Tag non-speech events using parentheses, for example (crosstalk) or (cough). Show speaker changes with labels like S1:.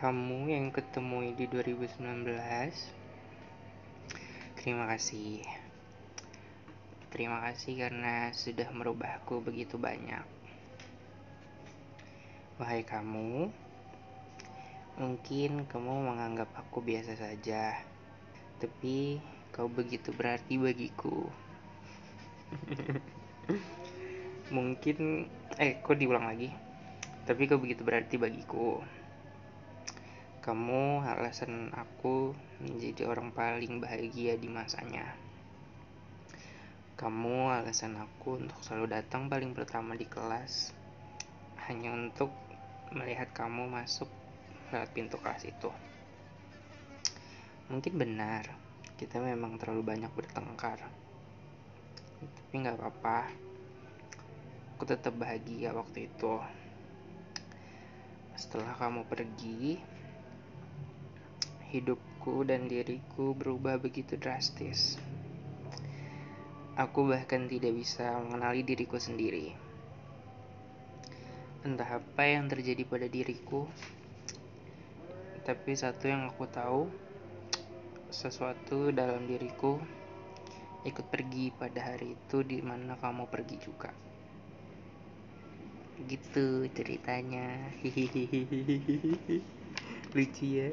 S1: kamu yang ketemu di 2019 Terima kasih. Terima kasih karena sudah merubahku begitu banyak. Wahai kamu Mungkin kamu menganggap aku biasa saja Tapi kau begitu berarti bagiku. (laughs) Mungkin Eh kok diulang lagi. Tapi kau begitu berarti bagiku kamu alasan aku menjadi orang paling bahagia di masanya. Kamu alasan aku untuk selalu datang paling pertama di kelas hanya untuk melihat kamu masuk lewat pintu kelas itu. Mungkin benar, kita memang terlalu banyak bertengkar. Tapi nggak apa-apa. Aku tetap bahagia waktu itu. Setelah kamu pergi, hidupku dan diriku berubah begitu drastis. Aku bahkan tidak bisa mengenali diriku sendiri. Entah apa yang terjadi pada diriku, tapi satu yang aku tahu, sesuatu dalam diriku ikut pergi pada hari itu di mana kamu pergi juga. Gitu ceritanya. (laughs) Lucu ya.